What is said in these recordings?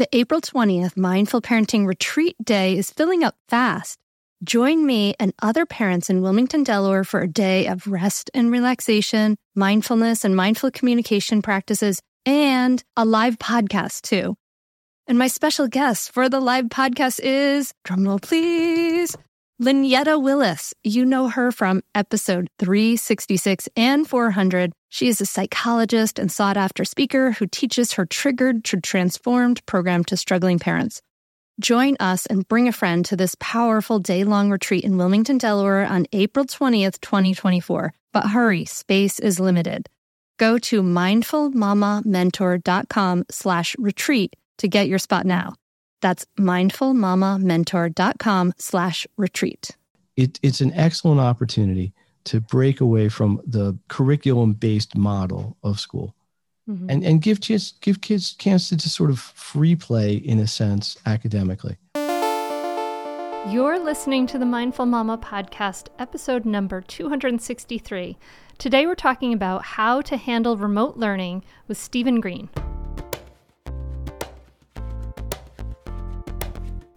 The April 20th Mindful Parenting Retreat Day is filling up fast. Join me and other parents in Wilmington, Delaware for a day of rest and relaxation, mindfulness and mindful communication practices, and a live podcast too. And my special guest for the live podcast is, drumroll please, Lynyetta Willis. You know her from episode 366 and 400. She is a psychologist and sought after speaker who teaches her Triggered to Transformed program to struggling parents. Join us and bring a friend to this powerful day long retreat in Wilmington, Delaware on April 20th, 2024. But hurry, space is limited. Go to mindfulmamamentor.com slash retreat to get your spot now. That's mindfulmamamentor.com slash retreat. It, it's an excellent opportunity to break away from the curriculum based model of school mm-hmm. and, and give kids, give kids chance to just sort of free play in a sense academically. You're listening to the Mindful Mama podcast, episode number 263. Today we're talking about how to handle remote learning with Steven Greene.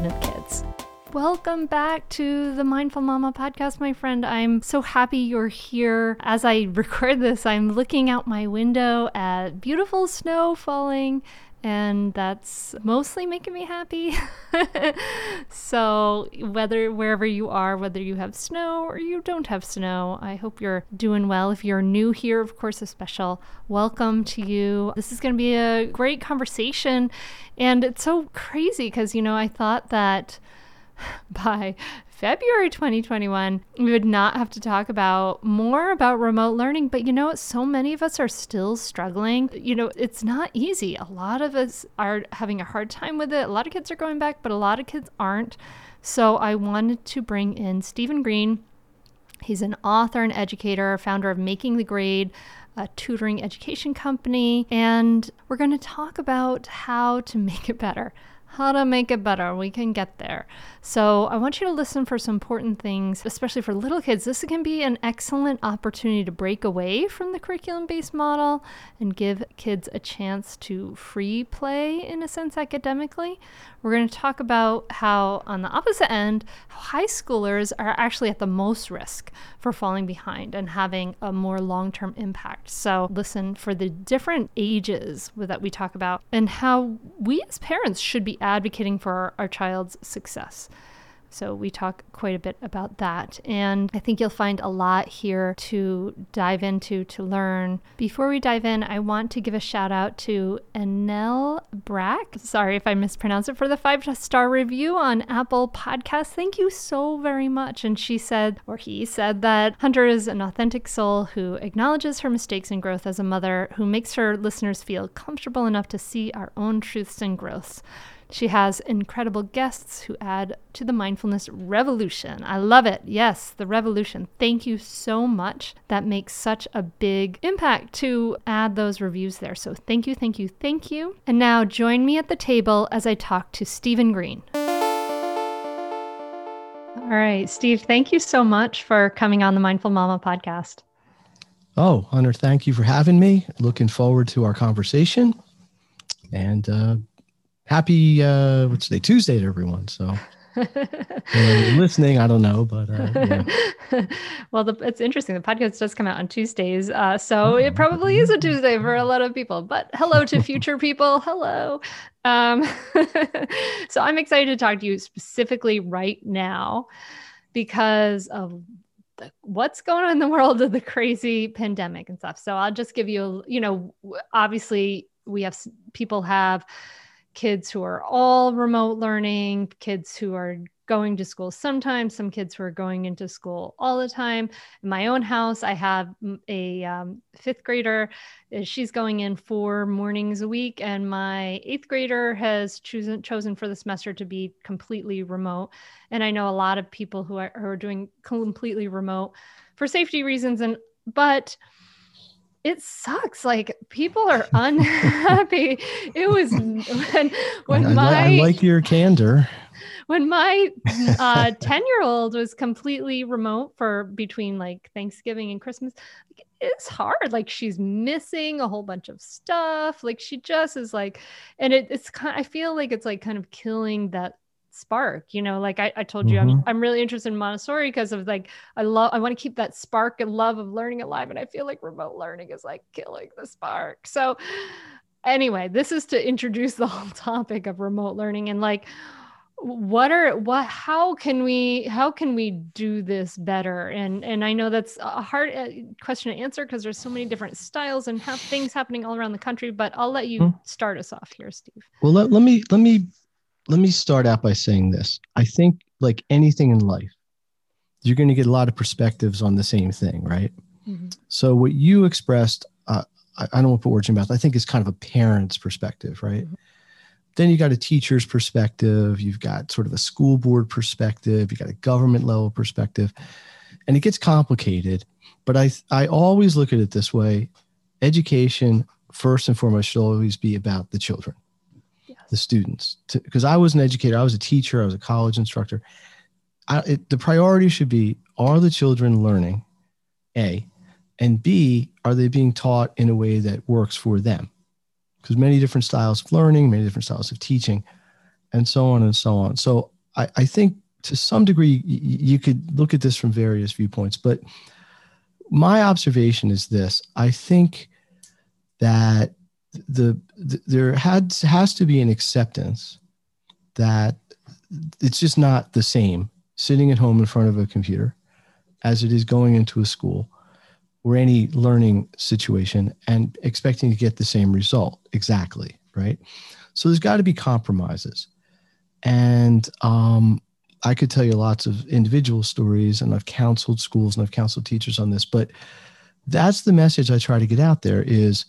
confident kids. Welcome back to the Mindful Mama podcast, my friend. I'm so happy you're here. As I record this, I'm looking out my window at beautiful snow falling and that's mostly making me happy. so, whether wherever you are, whether you have snow or you don't have snow, I hope you're doing well. If you're new here, of course, a special welcome to you. This is going to be a great conversation, and it's so crazy because, you know, I thought that by February 2021, we would not have to talk about more about remote learning. But you know, so many of us are still struggling. You know, it's not easy. A lot of us are having a hard time with it. A lot of kids are going back, but a lot of kids aren't. So I wanted to bring in Steven Greene. He's an author and educator, founder of Making the Grade, a tutoring education company, and we're going to talk about how to make it better how to make it better. We can get there. So, I want you to listen for some important things, especially for little kids. This can be an excellent opportunity to break away from the curriculum based model and give kids a chance to free play, in a sense, academically. We're going to talk about how, on the opposite end, high schoolers are actually at the most risk for falling behind and having a more long term impact. So, listen for the different ages that we talk about and how we as parents should be advocating for our, our child's success. So we talk quite a bit about that. And I think you'll find a lot here to dive into, to learn. Before we dive in, I want to give a shout out to Enel Brack. Sorry if I mispronounce it for the five star review on Apple Podcasts. Thank you so very much. And she said, or he said, that Hunter is an authentic soul who acknowledges her mistakes and growth as a mother, who makes her listeners feel comfortable enough to see our own truths and growths. She has incredible guests who add to the mindfulness revolution. I love it. Yes, the revolution. Thank you so much. That makes such a big impact to add those reviews there. So thank you, thank you, thank you. And now join me at the table as I talk to Steven Greene. All right, Steve, thank you so much for coming on the Mindful Mama podcast. Oh, Hunter, thank you for having me. Looking forward to our conversation. And uh, happy uh what's today? Tuesday to everyone so. Listening i don't know but uh, yeah. well the, it's interesting the podcast does come out on tuesdays uh, so it probably is a tuesday for a lot of people but hello to future people hello. Um, so i'm excited to talk to you specifically right now because of the, what's going on in the world of the crazy pandemic and stuff. So i'll just give you you know obviously we have people have kids who are all remote learning, kids who are going to school sometimes, some kids who are going into school all the time. In my own house, I have a um, fifth grader. Uh, she's going in four mornings a week, and my eighth grader has chosen chosen for the semester to be completely remote. And I know a lot of people who are, who are doing completely remote for safety reasons, and but it sucks. Like people are unhappy. it was when when I, my I like your candor. When my uh, ten year old was completely remote for between like Thanksgiving and Christmas, like, it's hard. Like she's missing a whole bunch of stuff. Like she just is like, and it, it's kind. I feel like it's like kind of killing that spark you know like i, I told you mm-hmm. I'm, I'm really interested in montessori because of like i love i want to keep that spark and love of learning alive and i feel like remote learning is like killing the spark so anyway this is to introduce the whole topic of remote learning and like what are what how can we how can we do this better and and i know that's a hard uh, question to answer because there's so many different styles and have things happening all around the country but i'll let you mm-hmm. start us off here steve well let, let me let me let me start out by saying this. I think, like anything in life, you're going to get a lot of perspectives on the same thing, right? Mm-hmm. So, what you expressed, uh, I, I, don't want to put words in your mouth, I think is kind of a parent's perspective, right? Mm-hmm. Then you got a teacher's perspective, you've got sort of a school board perspective, you got a government level perspective, and it gets complicated. But I, I always look at it this way education, first and foremost, should always be about the children the students because I was an educator, I was a teacher, I was a college instructor. I, it, the priority should be are the children learning? A, and B, are they being taught in a way that works for them? Because many different styles of learning, many different styles of teaching, and so on and so on. So I, I think to some degree y- you could look at this from various viewpoints, but my observation is this I think that the, the there had has to be an acceptance that it's just not the same sitting at home in front of a computer as it is going into a school or any learning situation and expecting to get the same result. Exactly right? So there's got to be compromises. And um, i could tell you lots of individual stories and i've counseled schools and i've counseled teachers on this but that's the message i try to get out there is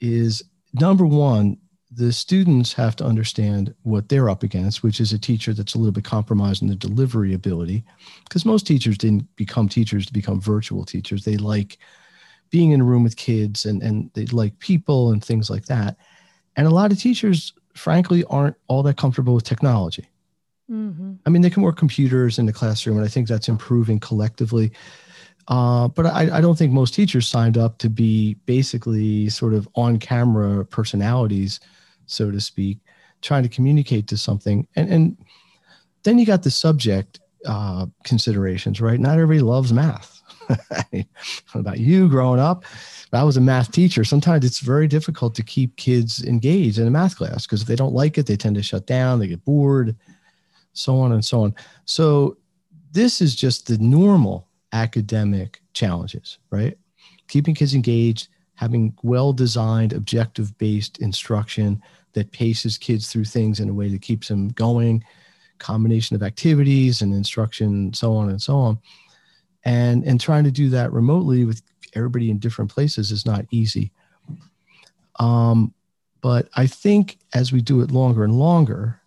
is number one, the students have to understand what they're up against, which is a teacher that's a little bit compromised in the delivery ability. Because most teachers didn't become teachers to become virtual teachers. They like being in a room with kids and, and they like people and things like that. And a lot of teachers, frankly, aren't all that comfortable with technology. Mm-hmm. I mean, they can work computers in the classroom, and I think that's improving collectively. Uh, but I, I, don't think most teachers signed up to be basically sort of on camera personalities, so to speak, trying to communicate to something. And, and then you got the subject uh, considerations, right? Not everybody loves math. about you growing up, I was a math teacher. Sometimes it's very difficult to keep kids engaged in a math class because if they don't like it, they tend to shut down, they get bored, so on and so on. So this is just the normal academic challenges, right? Keeping kids engaged, having well designed, objective based instruction that paces kids through things in a way that keeps them going, combination of activities and instruction, so on and so on. And, and trying to do that remotely with everybody in different places is not easy. Um, but I think as we do it longer and longer,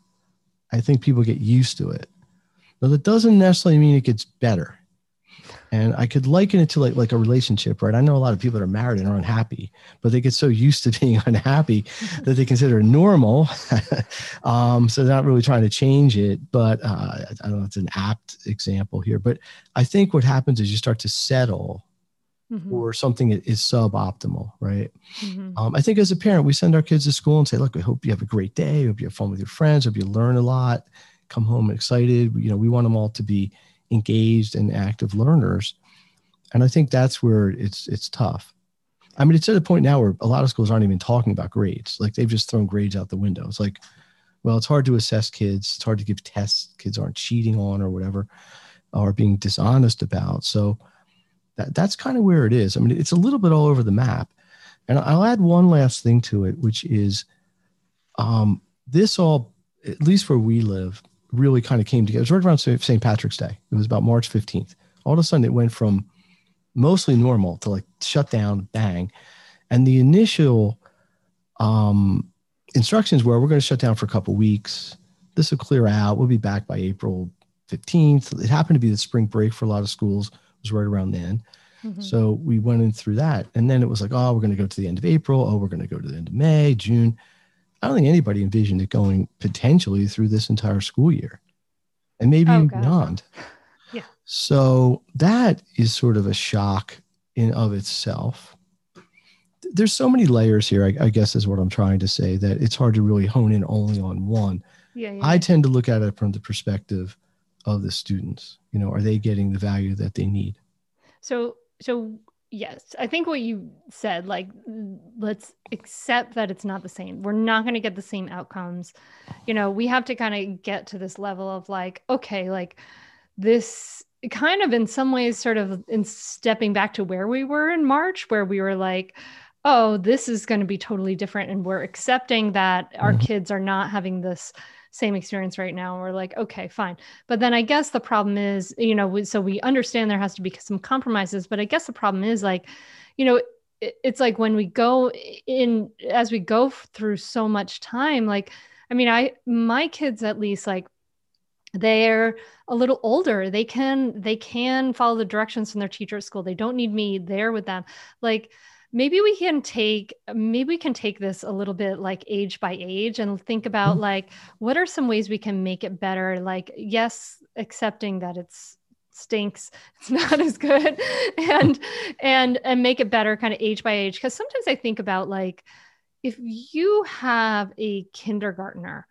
I think people get used to it. Now, that doesn't necessarily mean it gets better and I could liken it to like like a relationship, right? I know a lot of people that are married and are unhappy, but they get so used to being unhappy that they consider it normal. um, so they're not really trying to change it. But uh, I don't know, it's an apt example here. But I think what happens is you start to settle mm-hmm. or something is suboptimal, right? Mm-hmm. Um, I think as a parent, we send our kids to school and say, look, we hope you have a great day. Hope you have fun with your friends. Hope you learn a lot. Come home excited. You know, we want them all to be engaged and active learners. And I think that's where it's it's tough. I mean, it's at a point now where a lot of schools aren't even talking about grades. Like they've just thrown grades out the window. It's like, well, it's hard to assess kids. It's hard to give tests kids aren't cheating on or whatever, or being dishonest about. So that, that's kind of where it is. I mean, it's a little bit all over the map. And I'll add one last thing to it, which is um, this all, at least where we live, really kind of came together. It was right around St. Patrick's Day. It was about March 15th. All of a sudden, it went from mostly normal to like shut down, bang. And the initial um, instructions were we're going to shut down for a couple weeks. This will clear out. We'll be back by April 15th. It happened to be the spring break for a lot of schools. It was right around then. Mm-hmm. So we went in through that. And then it was like, oh, we're going to go to the end of April. Oh, we're going to go to the end of May, June. I don't think anybody envisioned it going potentially through this entire school year and maybe oh, beyond. Yeah. So that is sort of a shock in of itself. There's so many layers here, I, I guess is what I'm trying to say, that it's hard to really hone in only on one. Yeah, yeah. I tend to look at it from the perspective of the students. You know, are they getting the value that they need? So so yes i think what you said like let's accept that it's not the same we're not going to get the same outcomes you know we have to kind of get to this level of like okay like this kind of in some ways sort of in stepping back to where we were in march where we were like oh this is going to be totally different and we're accepting that our mm-hmm. kids are not having this same experience right now we're like okay fine. But then i guess the problem is you know so we understand there has to be some compromises but i guess the problem is like you know it's like when we go in as we go through so much time like i mean i my kids at least like they're a little older. They can they can follow the directions from their teacher at school. They don't need me there with them. Like maybe we can take maybe we can take this a little bit like age by age and think about mm-hmm. like what are some ways we can make it better like yes accepting that it's stinks it's not as good and and and make it better kind of age by age because sometimes i think about like if you have a kindergartner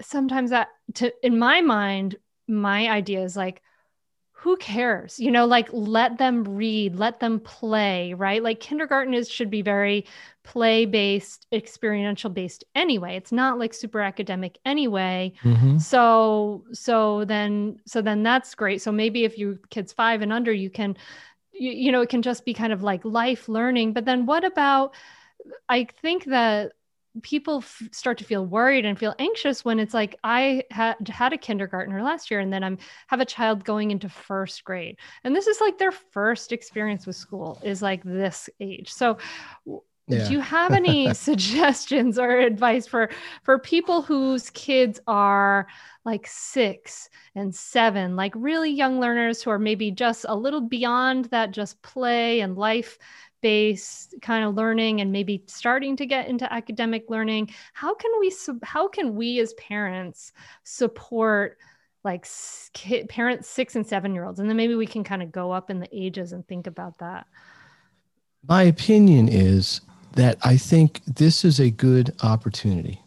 sometimes that to in my mind my idea is like who cares? You know like let them read let them play right? Like kindergarten is should be very play based experiential based anyway. It's not like super academic anyway. Mm-hmm. so so then so then that's great. So maybe if you kids 5 and under you can you, you know it can just be kind of like life learning. But then what about i think that people f- start to feel worried and feel anxious when it's like I had had a kindergartner last year and then I'm have a child going into first grade and this is like their first experience with school is like this age. So yeah. do you have any suggestions or advice for for people whose kids are like 6 and 7 like really young learners who are maybe just a little beyond that just play and life based kind of learning and maybe starting to get into academic learning how can we how can we as parents support like kid, parents six and seven year olds and then maybe we can kind of go up in the ages and think about that. My opinion is that i think this is a good opportunity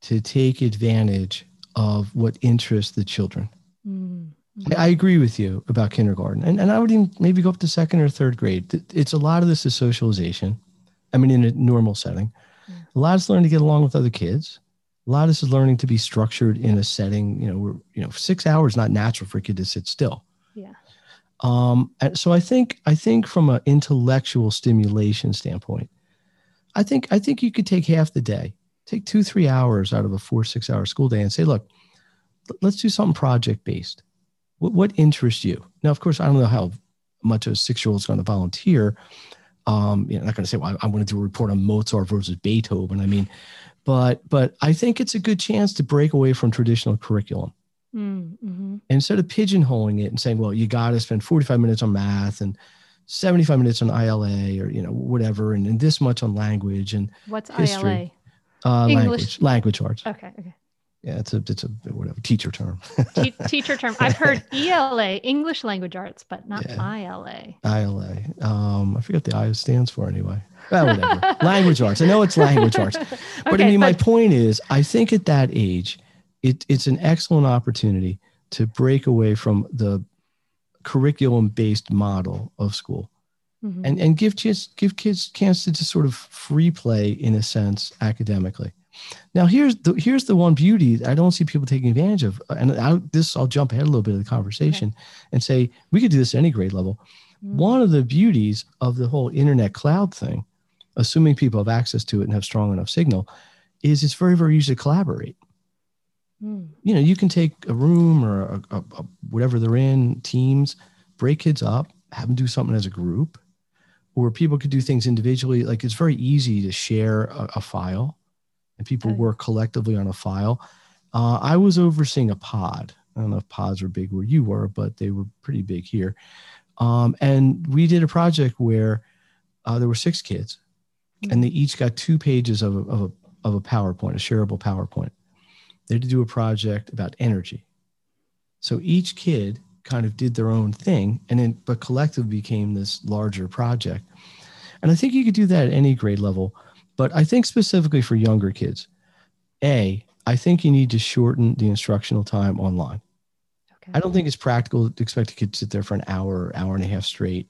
to take advantage of what interests the children. Mm. I agree with you about kindergarten. And, and I would even maybe go up to second or third grade. It's a lot of this is socialization. I mean, in a normal setting, yeah. a lot is learning to get along with other kids. A lot of this is learning to be structured in a setting, you know, where, you know, six hours not natural for a kid to sit still. Yeah. Um, and so I think, I think from an intellectual stimulation standpoint, I think, I think you could take half the day, take two, three hours out of a four, six hour school day and say, look, let's do something project based what, what interests you? Now, of course, I don't know how much a six year old is going to volunteer. Um, you know, I'm not going to say, well, I, I want to do a report on Mozart versus Beethoven. I mean, but but I think it's a good chance to break away from traditional curriculum. Mm-hmm. Instead of pigeonholing it and saying, well, you got to spend 45 minutes on math and 75 minutes on ILA or you know whatever, and, and this much on language and what's history. ILA? Uh, English language, language arts. Okay. Okay. Yeah, it's a it's a whatever teacher term. Te- teacher term. I've heard ELA, English Language Arts, but not yeah. ILA. ILA. Um, I forget the I stands for anyway. Well, whatever. language arts. I know it's language arts, but okay, I mean, but- my point is, I think at that age, it, it's an excellent opportunity to break away from the curriculum-based model of school, mm-hmm. and and give kids give kids chance to just sort of free play in a sense academically. Now here's the here's the one beauty I don't see people taking advantage of, and I, this I'll jump ahead a little bit of the conversation okay. and say we could do this at any grade level. Mm-hmm. One of the beauties of the whole internet cloud thing, assuming people have access to it and have strong enough signal, is it's very, very easy to collaborate. Mm. You know, you can take a room or a, a, a, whatever they're in, teams, break kids up, have them do something as a group, or people could do things individually. Like it's very easy to share a, a file and people okay. work collectively on a file. Uh, I was overseeing a pod. I don't know if pods were big where you were, but they were pretty big here. Um, and we did a project where uh, there were six kids, mm-hmm. and they each got two pages of a, of a of a PowerPoint, a shareable PowerPoint. They had to do a project about energy. So each kid kind of did their own thing, and then but collectively became this larger project. And I think you could do that at any grade level, but I think specifically for younger kids, a I think you need to shorten the instructional time online. Okay. I don't think it's practical to expect a kid to sit there for an hour, hour and a half straight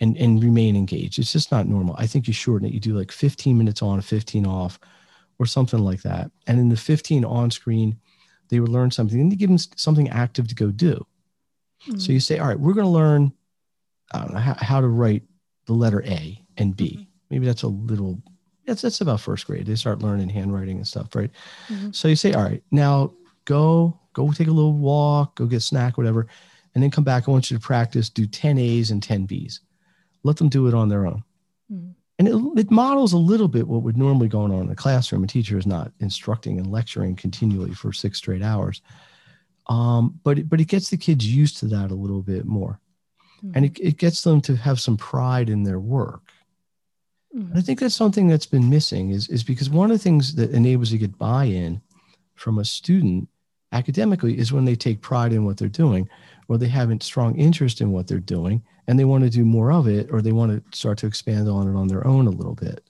and, and remain engaged. It's just not normal. I think you shorten it. You do like 15 minutes on, 15 off, or something like that. And in the 15 on screen, they would learn something and you give them something active to go do. Mm-hmm. So you say, all right, we're going to learn know, how, how, to write the letter A and B. Mm-hmm. Maybe that's a little, that's, that's about first grade. They start learning handwriting and stuff, right? Mm-hmm. So you say, all right, now go, go take a little walk, go get a snack, whatever, and then come back. I want you to practice, do 10 A's and 10 B's. Let them do it on their own. Mm-hmm and it, it, models a little bit what would normally go on in a classroom. A teacher is not instructing and lecturing continually for six straight hours, um, but it, but it gets the kids used to that a little bit more, mm-hmm. and it, it gets them to have some pride in their work. Mm-hmm. I think that's something that's been missing is is because one of the things that enables you to get buy-in from a student academically is when they take pride in what they're doing, or they have a strong interest in what they're doing and they want to do more of it or they want to start to expand on it on their own a little bit.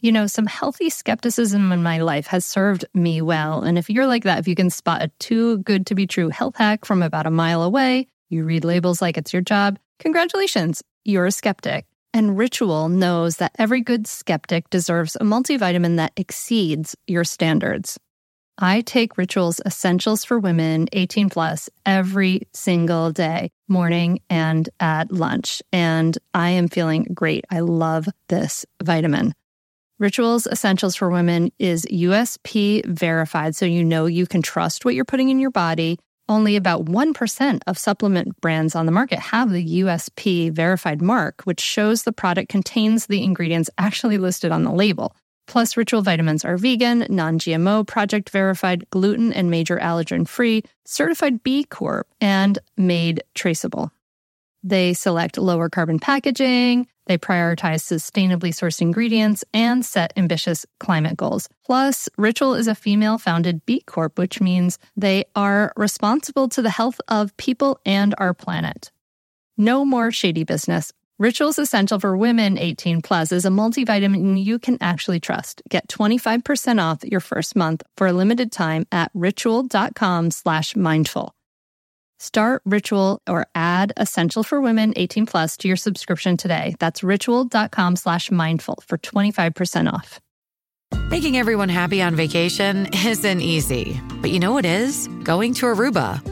You know, some healthy skepticism in my life has served me well. And if you're like that, if you can spot a too good to be true health hack from about a mile away, you read labels like it's your job, congratulations, you're a skeptic. And Ritual knows that every good skeptic deserves a multivitamin that exceeds your standards. I take Rituals Essentials for Women 18 plus every single day, morning and at lunch. And I am feeling great. I love this vitamin. Rituals Essentials for Women is USP verified, so you know you can trust what you're putting in your body. Only about 1% of supplement brands on the market have the USP verified mark, which shows the product contains the ingredients actually listed on the label. Plus, Ritual vitamins are vegan, non GMO, project verified, gluten and major allergen free, certified B Corp, and made traceable. They select lower carbon packaging, they prioritize sustainably sourced ingredients, and set ambitious climate goals. Plus, Ritual is a female founded B Corp, which means they are responsible to the health of people and our planet. No more shady business. Rituals Essential for Women 18 Plus is a multivitamin you can actually trust. Get 25% off your first month for a limited time at ritual.com slash mindful. Start Ritual or add Essential for Women 18 Plus to your subscription today. That's ritual.com slash mindful for 25% off. Making everyone happy on vacation isn't easy, but you know what is? Going to Aruba.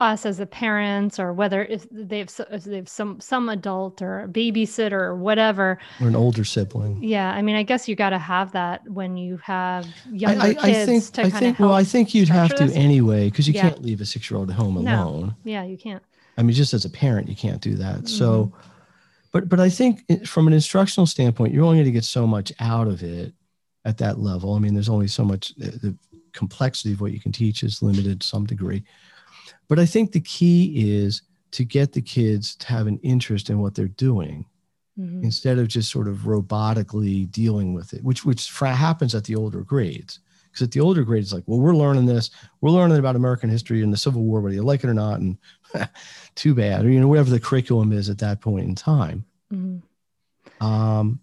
us as the parents or whether if they've if they've some some adult or a babysitter or whatever or an older sibling yeah i mean i guess you got to have that when you have younger I, I, kids I think, to I think well i think you'd have to this. anyway because you yeah. can't leave a six-year-old at home alone no. yeah you can't i mean just as a parent you can't do that mm-hmm. so but but i think from an instructional standpoint you're only going to get so much out of it at that level i mean there's only so much the complexity of what you can teach is limited to some degree but I think the key is to get the kids to have an interest in what they're doing mm-hmm. instead of just sort of robotically dealing with it, which which happens at the older grades. Because at the older grades, it's like, well, we're learning this, we're learning about American history and the Civil War, whether you like it or not, and too bad, or you know, whatever the curriculum is at that point in time. Mm-hmm. Um,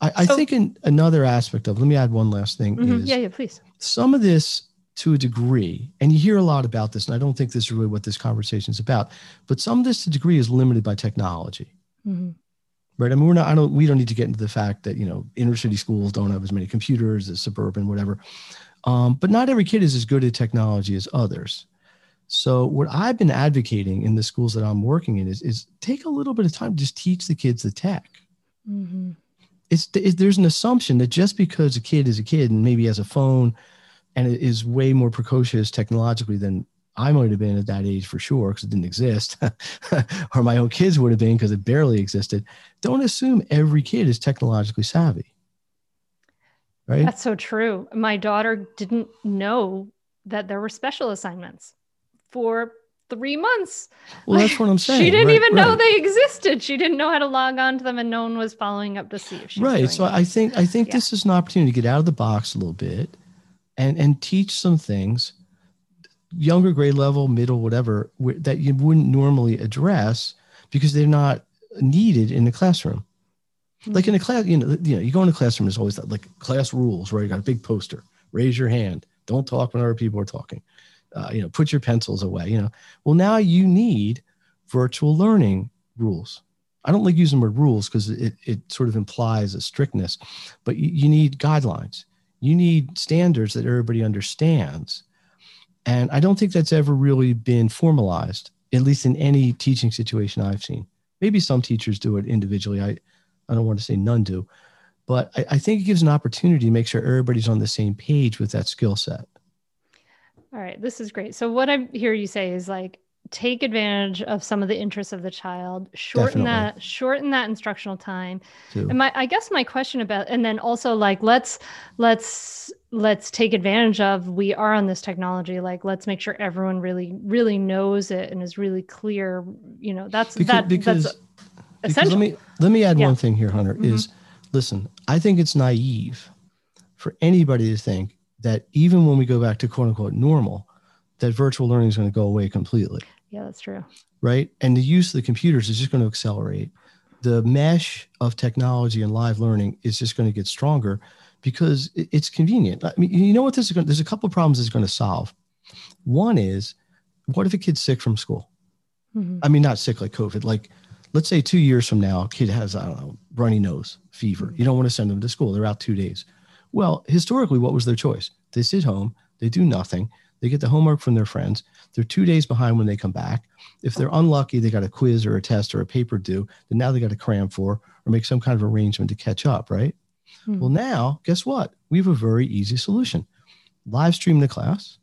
I, I think in another aspect of let me add one last thing mm-hmm. is yeah, yeah, please. some of this to a degree, and you hear a lot about this, and I don't think this is really what this conversation is about, but some of this to degree is limited by technology. Mm-hmm. Right. I mean, we're not, I don't, we don't need to get into the fact that, you know, inner city schools don't have as many computers as suburban, whatever. Um, but not every kid is as good at technology as others. So what I've been advocating in the schools that I'm working in is, is take a little bit of time, to just teach the kids the tech. Mm-hmm. It's, it, there's an assumption that just because a kid is a kid and maybe has a phone and it is way more precocious technologically than I might have been at that age for sure because it didn't exist, or my own kids would have been because it barely existed. Don't assume every kid is technologically savvy. Right? That's so true. My daughter didn't know that there were special assignments for three months. Well, that's what I'm saying. she didn't right, even know they existed. She didn't know how to log on to them, and no one was following up to see if she. Right. So I think I think yeah. this is an opportunity to get out of the box a little bit, and and teach some things, younger grade level, middle, whatever, that you wouldn't normally address because they're not needed in the classroom. Mm-hmm. Like in a class, you know, you know, you go in a classroom. There's always that like class rules, right? You got a big poster. Raise your hand. Don't talk when other people are talking. Uh, you know, put your pencils away. You know, well now you need virtual learning rules. I don't like using the word rules because it, it sort of implies a strictness, but you, you need guidelines you need standards that everybody understands. And I don't think that's ever really been formalized, at least in any teaching situation I've seen. Maybe some teachers do it individually. I, I don't want to say none do, but I, I think it gives an opportunity to make sure everybody's on the same page with that skill set. All right, this is great. So what I hear you say is like take advantage of some of the interests of the child shorten Definitely. that shorten that instructional time Too. and my i guess my question about and then also like let's let's let's take advantage of we are on this technology like let's make sure everyone really really knows it and is really clear you know that's because, that because, that's essential. let me let me add yeah. one thing here hunter mm-hmm. is listen i think it's naive for anybody to think that even when we go back to quote unquote normal that virtual learning is going to go away completely yeah, that's true. Right. And the use of the computers is just going to accelerate. The mesh of technology and live learning is just going to get stronger because it's convenient. I mean, you know what this is going there's a couple of problems it's going to solve. One is what if a kid's sick from school? Mm-hmm. I mean, not sick like COVID, like let's say two years from now, a kid has, I don't know, runny nose, fever. Mm-hmm. You don't want to send them to school. They're out two days. Well, historically, what was their choice? They sit home, they do nothing, they get the homework from their friends. They're two days behind when they come back. If they're unlucky, they got a quiz or a test or a paper due, then now they got to cram for or make some kind of arrangement to catch up, right? Hmm. Well, now, guess what? We have a very easy solution. Live stream the class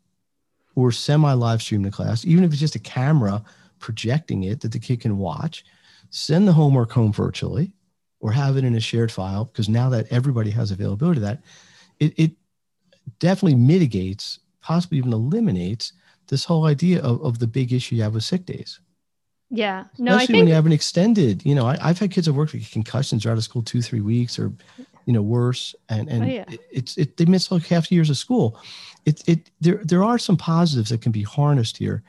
or semi live stream the class, even if it's just a camera projecting it that the kid can watch, send the homework home virtually or have it in a shared file because now that everybody has availability to that, it, it definitely mitigates possibly even eliminates this whole idea of, of the big issue you have with sick days. Yeah. No, Especially think... when you have an extended, you know, I, have had kids that work with concussions are out of school two, three weeks or, you know, worse. And, and oh, yeah. it, it's, it, they miss like half years of school. It, it, there, there are some positives that can be harnessed here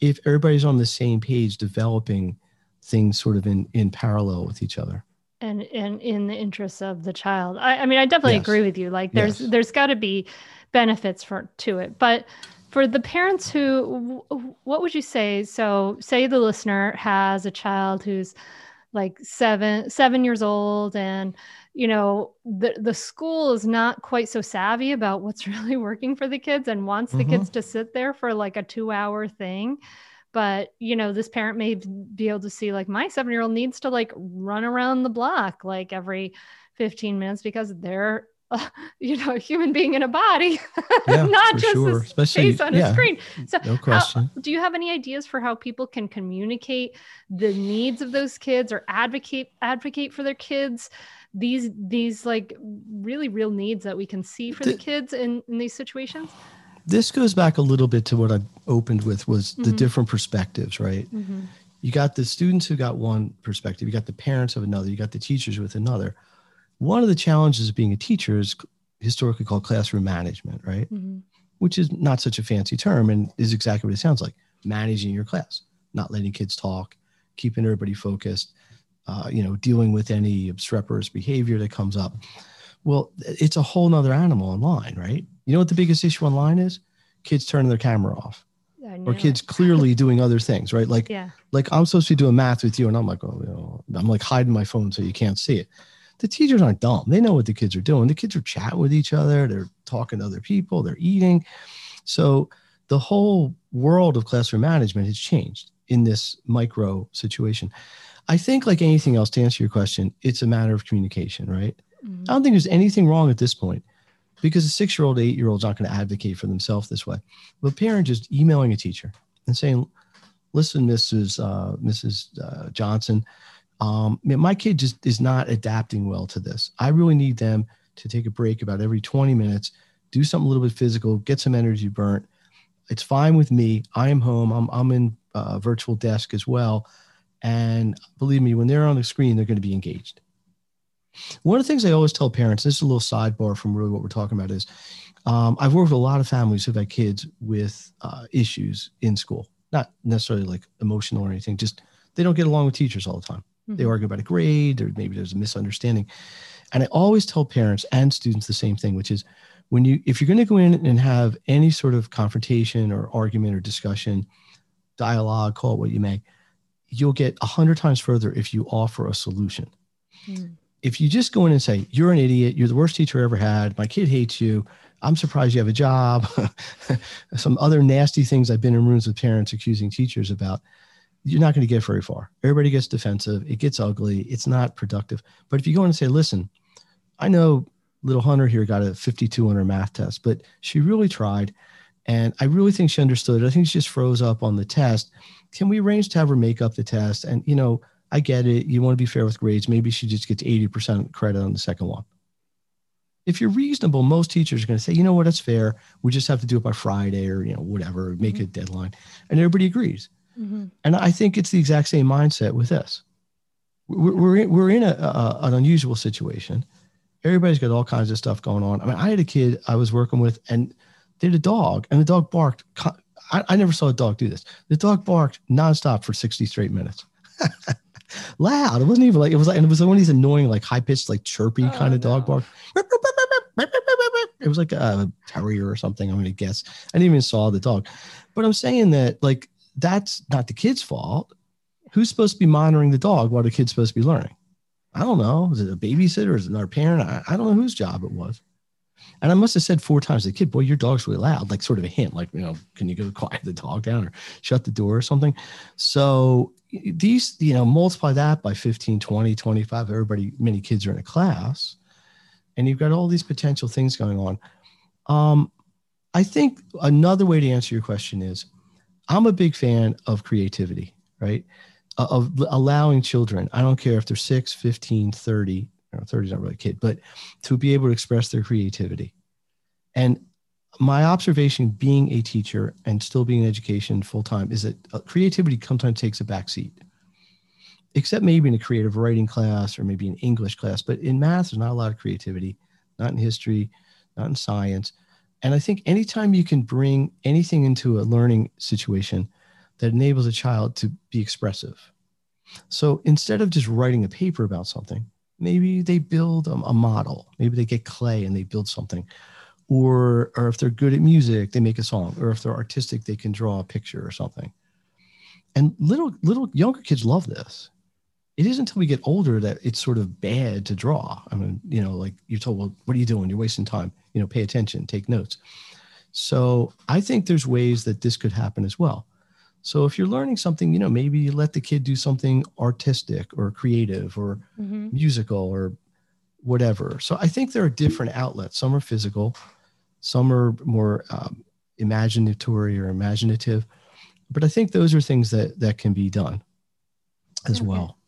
if everybody's on the same page, developing things sort of in, in parallel with each other and and in the interests of the child i, I mean i definitely yes. agree with you like there's yes. there's got to be benefits for to it but for the parents who what would you say so say the listener has a child who's like seven seven years old and you know the the school is not quite so savvy about what's really working for the kids and wants mm-hmm. the kids to sit there for like a two hour thing but you know this parent may be able to see like my seven year old needs to like run around the block like every 15 minutes because they're uh, you know, a human being in a body, yeah, not just sure. a face on yeah, a screen. So, no question. How, do you have any ideas for how people can communicate the needs of those kids or advocate advocate for their kids? These these like really real needs that we can see for the, the kids in, in these situations. This goes back a little bit to what I opened with was mm-hmm. the different perspectives, right? Mm-hmm. You got the students who got one perspective, you got the parents of another, you got the teachers with another one of the challenges of being a teacher is historically called classroom management, right? Mm-hmm. Which is not such a fancy term and is exactly what it sounds like managing your class, not letting kids talk, keeping everybody focused, uh, you know, dealing with any obstreperous behavior that comes up. Well, it's a whole nother animal online, right? You know what the biggest issue online is? Kids turning their camera off or kids clearly doing other things, right? Like, yeah. like I'm supposed to be doing math with you, and I'm like, oh, you know, I'm like hiding my phone so you can't see it. The teachers aren't dumb; they know what the kids are doing. The kids are chatting with each other, they're talking to other people, they're eating. So the whole world of classroom management has changed in this micro situation. I think, like anything else, to answer your question, it's a matter of communication, right? Mm-hmm. I don't think there's anything wrong at this point because a six year old, eight year old is not going to advocate for themselves this way. But parent just emailing a teacher and saying, listen, Mrs. Uh, Mrs. Uh, Johnson, um, my kid just is not adapting well to this. I really need them to take a break about every 20 minutes, do something a little bit physical, get some energy burnt. It's fine with me. I am home. I'm, I'm in uh, virtual desk as well. And believe me, when they're on the screen, they're going to be engaged. One of the things I always tell parents, this is a little sidebar from really what we're talking about, is um, I've worked with a lot of families who've had kids with uh, issues in school, not necessarily like emotional or anything, just they don't get along with teachers all the time. Mm-hmm. They argue about a grade, or maybe there's a misunderstanding. And I always tell parents and students the same thing, which is when you, if you're going to go in and have any sort of confrontation or argument or discussion, dialogue, call it what you may, you'll get a hundred times further if you offer a solution. Mm if you just go in and say, you're an idiot, you're the worst teacher I ever had, my kid hates you, I'm surprised you have a job, some other nasty things I've been in rooms with parents accusing teachers about, you're not going to get very far. Everybody gets defensive, it gets ugly, it's not productive. But if you go in and say, listen, I know little Hunter here got a 52 on her math test, but she really tried. And I really think she understood. I think she just froze up on the test. Can we arrange to have her make up the test? And, you know, I get it. You want to be fair with grades. Maybe she just gets 80% credit on the second one. If you're reasonable, most teachers are going to say, you know what, that's fair. We just have to do it by Friday or, you know, whatever, make mm-hmm. a deadline. And everybody agrees. Mm-hmm. And I think it's the exact same mindset with this. We're, we're in, we're in a, a, an unusual situation. Everybody's got all kinds of stuff going on. I mean, I had a kid I was working with and they had a dog and the dog barked. I, I never saw a dog do this. The dog barked nonstop for 60 straight minutes. loud. It wasn't even like it was like, and it was one of these annoying, like high pitched, like chirpy oh, kind of no. dog bark. It was like a terrier or something. I'm to guess. I didn't even saw the dog, but I'm saying that like that's not the kid's fault. Who's supposed to be monitoring the dog while the kid's supposed to be learning? I don't know. Is it a babysitter? Is it another parent? I, I don't know whose job it was. And I must have said four times to the kid, boy, your dog's really loud, like sort of a hint, like, you know, can you go quiet the dog down or shut the door or something? So these, you know, multiply that by 15, 20, 25, everybody, many kids are in a class, and you've got all these potential things going on. Um, I think another way to answer your question is I'm a big fan of creativity, right? Of allowing children, I don't care if they're 6, 15, 30, 30 is not really a kid, but to be able to express their creativity. And my observation being a teacher and still being in education full time is that uh, creativity sometimes takes a back seat. Except maybe in a creative writing class or maybe an english class but in math there's not a lot of creativity not in history not in science. And i think anytime you can bring anything into a learning situation that enables a child to be expressive. So instead of just writing a paper about something maybe they build a, a model. Maybe they get clay and they build something. Or or if they're good at music they make a song. Or if they're artistic they can draw a picture or something. And little little younger kids love this. It isn't until we get older that it's sort of bad to draw. I mean you know like you're told well what are you doing? You're wasting time. You know pay attention. Take notes. So i think there's ways that this could happen as well so if you're learning something you know maybe you let the kid do something artistic or creative or mm-hmm. musical or whatever so i think there are different outlets some are physical some are more um, imaginatory or imaginative, but I think those are things that that can be done as okay. well.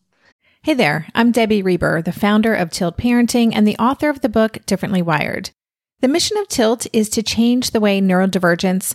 Hey there, I'm Debbie Reber, the founder of Tilt Parenting and the author of the book Differently Wired. The mission of Tilt is to change the way neurodivergence,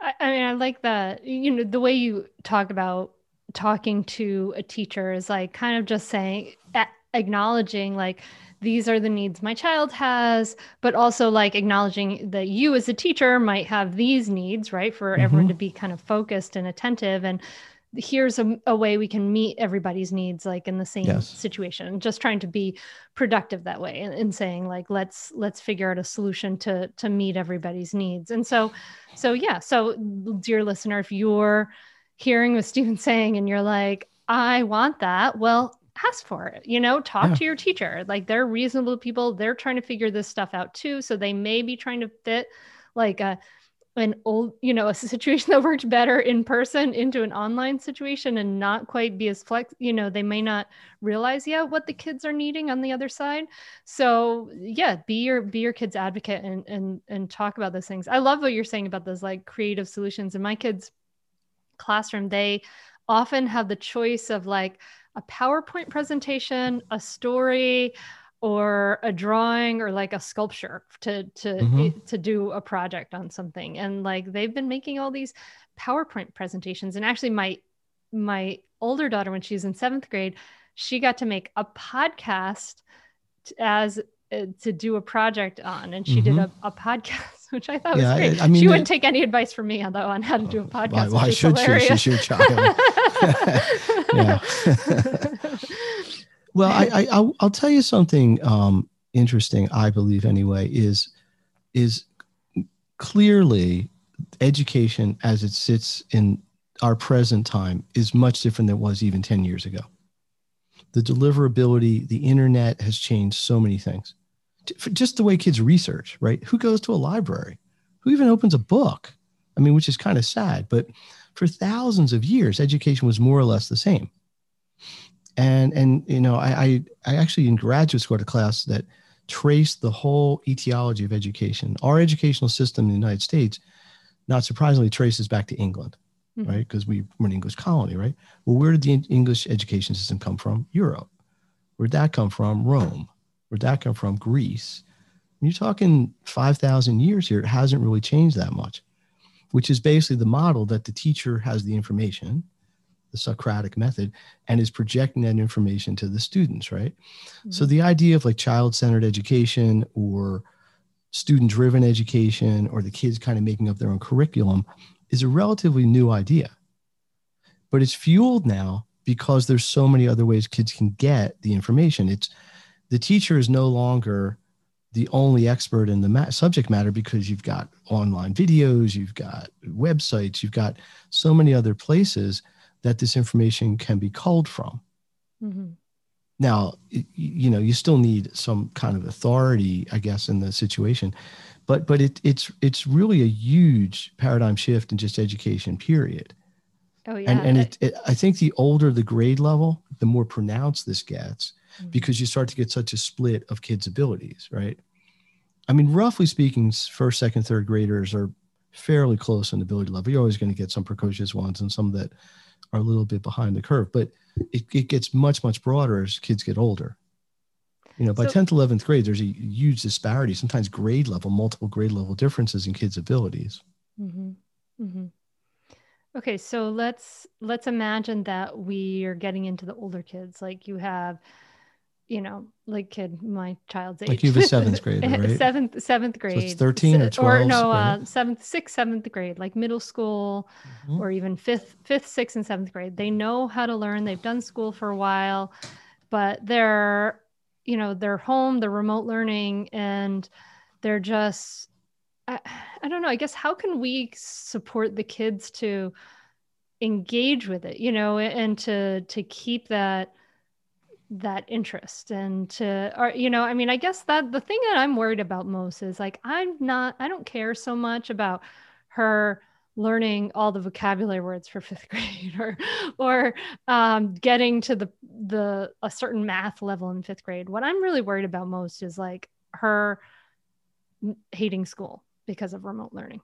I, I mean, I like that. You know, the way you talk about talking to a teacher is like kind of just saying, acknowledging like these are the needs my child has, but also like acknowledging that you as a teacher might have these needs, right? For mm-hmm. everyone to be kind of focused and attentive. And here's a, a, way we can meet everybody's needs like in the same yes. situation just trying to be productive that way and, and, saying like let's let's figure out a solution to to meet everybody's needs and so so yeah so dear listener if you're hearing what steven's saying and you're like i want that well ask for it you know talk yeah. to your teacher like they're reasonable people they're trying to figure this stuff out too so they may be trying to fit like a an old, you know, a situation that worked better in person into an online situation and not quite be as flex, you know, they may not realize yet what the kids are needing on the other side. So yeah, be your be your kids advocate and and and talk about those things. I love what you're saying about those like creative solutions. In my kids' classroom, they often have the choice of like a PowerPoint presentation, a story, or a drawing or like a sculpture to to mm-hmm. to do a project on something. And like they've been making all these powerpoint presentations. And actually my my older daughter when she was in seventh grade she got to make a podcast as uh, to do a project on. And she mm-hmm. did a, a podcast which i thought yeah, was great. I, I mean, she wouldn't take any advice from me though on how to do a podcast why, why should hilarious. she? She's your child. Yeah well, I, I I'll tell you something um, interesting. I believe anyway is is clearly education as it sits in our present time is much different than it was even 10 years ago. The deliverability, the internet has changed so many things. Just the way kids research, right? Who goes to a library? Who even opens a book? I mean, which is kind of sad, but for thousands of years, education was more or less the same and and you know I, I I actually in graduate school had a class that traced the whole etiology of education. Our educational system in the United States, not surprisingly, traces back to England, mm-hmm. right? Because we were an English colony, right? Well, where did the English education system come from? Europe. Where'd that come from? Rome. Where'd that come from? Greece. You're talking 5,000 years here. It hasn't really changed that much, which is basically the model that the teacher has the information the Socratic method, and is projecting that information to the students, right? Mm-hmm. So the idea of like child centered education or student driven education or the kids kind of making up their own curriculum is a relatively new idea. But it's fueled now because there's so many other ways kids can get the information. It's the teacher is no longer the only expert in the ma- subject matter because you've got online videos, you've got websites, you've got so many other places that this information can be culled from. Mm-hmm. Now, you know, you still need some kind of authority, I guess, in the situation, but but it, it's it's really a huge paradigm shift in just education. Period. Oh yeah. And and it, it I think the older the grade level, the more pronounced this gets Mhm. because you start to get such a split of kids' abilities, right? I mean, roughly speaking, first, second, third graders are fairly close in ability level. You're always going to get some precocious ones and some that are a little bit behind the curve, but it, it gets much, much broader as kids get older. You know, by So- 10th, 11th grade, there's a huge disparity, sometimes grade level, multiple grade level differences in kids' abilities. hmm hmm Okay, so let's let's imagine that we are getting into the older kids. Like you have, you know, like kid my child's age. Like you have a seventh grade, right? seventh seventh grade. 13 or S- 12, no, right? uh, seventh, sixth, seventh grade, like middle school, Mhm. or even fifth, fifth, sixth, and seventh grade. They know how to learn. They've done school for a while, but they're, you know, they're home. They're remote learning, and they're just I, I don't know. I guess how can we support the kids to engage with it, you know, and to to keep that that interest and to or you know, I mean, I guess that the thing that I'm worried about most is like I'm not I don't care so much about her learning all the vocabulary words for fifth grade or or um, getting to the the a certain math level in fifth grade. What I'm really worried about most is like her hating school because of remote learning.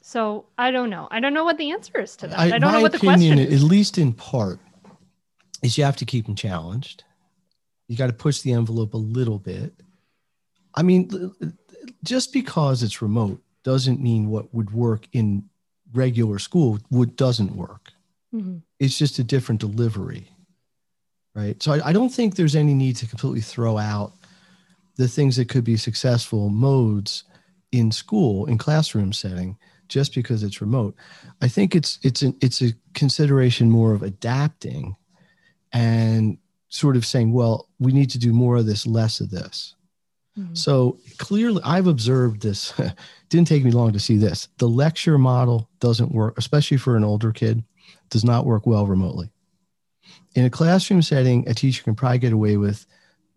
So I don't know. I don't know what the answer is to that. I, don't know what the opinion, question at least in part, is you have to keep them challenged. You got to push the envelope a little bit. I mean, just because it's remote doesn't mean what would work in regular school would doesn't work. Mhm. It's just a different delivery, right? So I, I don't think there's any need to completely throw out the things that could be successful modes in school in classroom setting just because it's remote. I think it's it's an it's a consideration more of adapting and sort of saying, well, we need to do more of this, less of this. Mhm. So clearly, I've observed this. Didn't take me long to see this. The lecture model doesn't work, especially for an older kid, does not work well remotely. In a classroom setting, a teacher can probably get away with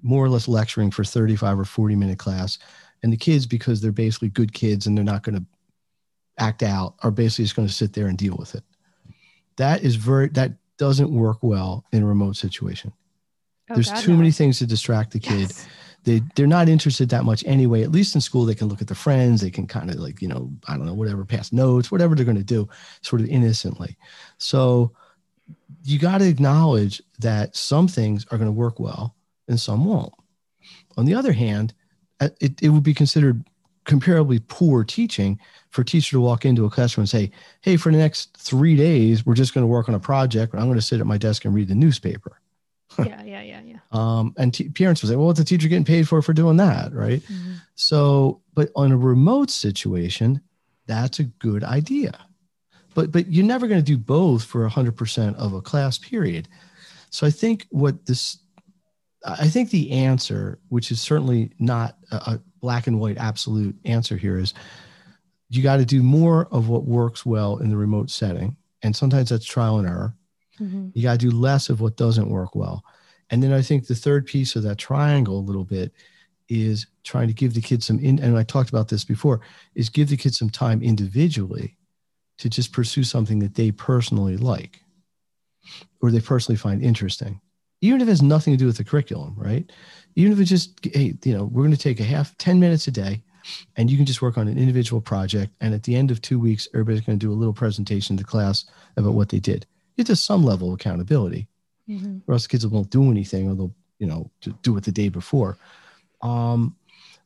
more or less lecturing for 35 or 40 minute class. And the kids, because they're basically good kids and they're not going to act out, are basically just going to sit there and deal with it. That is very, that doesn't work well in a remote situation. Oh, There's God, too no. many things to distract the kid Yes. they they're not interested that much anyway at least in school they can look at their friends they can kind of like you know i don't know whatever pass notes whatever they're going to do sort of innocently so you got to acknowledge that some things are going to work well and some won't on the other hand uh, it, it would be considered comparably poor teaching for a teacher to walk into a classroom and say hey for the next three days we're just going to work on a project and i'm going to sit at my desk and read the newspaper yeah, yeah, yeah, yeah. um, and t- parents would say, well, what's the teacher getting paid for for doing that? Right. Mhm. So, but on a remote situation, that's a good idea. But, but you're never going to do both for 100% of a class period. So I think what this, I think the answer, which is certainly not a black and white absolute answer here, is you got to do more of what works well in the remote setting. And sometimes that's trial and error Mhm. you got to do less of what doesn't work well and then i think the third piece of that triangle a little bit is trying to give the kids some in and i talked about this before is give the kids some time individually to just pursue something that they personally like or they personally find interesting even if it has nothing to do with the curriculum right even if it's just hey you know we're going to take a half 10 minutes a day and you can just work on an individual project and at the end of two weeks everybody's going to do a little presentation to class about what they did. Get to some level of accountability. Mhm. or else the kids won't do anything or they'll you know to do it the day before. Um,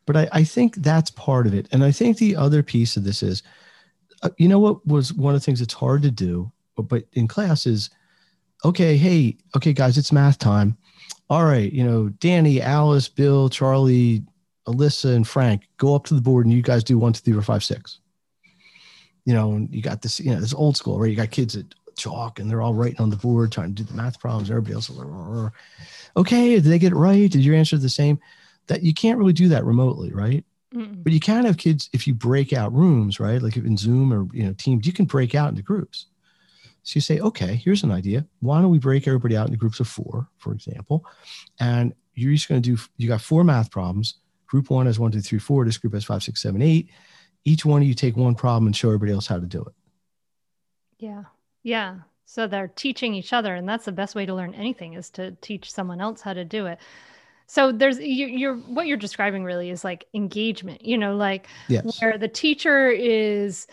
but I, I think that's part of it. And i think the other piece of this is uh, you know what was one of the things that's hard to do but, but in class is okay hey okay guys it's math time all right you know danny alice bill charlie alyssa and frank go up to the board and you guys do one two three four five six. You know and you got this you know this old school right? You got kids at chalk and they're all writing on the board trying to do the math problems everybody else is like, okay did they get it right? Did your answer the same? That you can't really do that remotely right? Mm-mm. but you can have kids if you break out rooms right? Like in zoom or you know teams you can break out into groups so you say okay here's an idea why don't we break everybody out into groups of four for example and you're just going to do you got four math problems group one has one two three four this group has five six seven eight each one of you take one problem and show everybody else how to do it Yeah. Yeah. So they're teaching each other, and that's the best way to learn anything is to teach someone else how to do it. So there's you, you're what you're describing really is like engagement, you know, like Yes. where the teacher is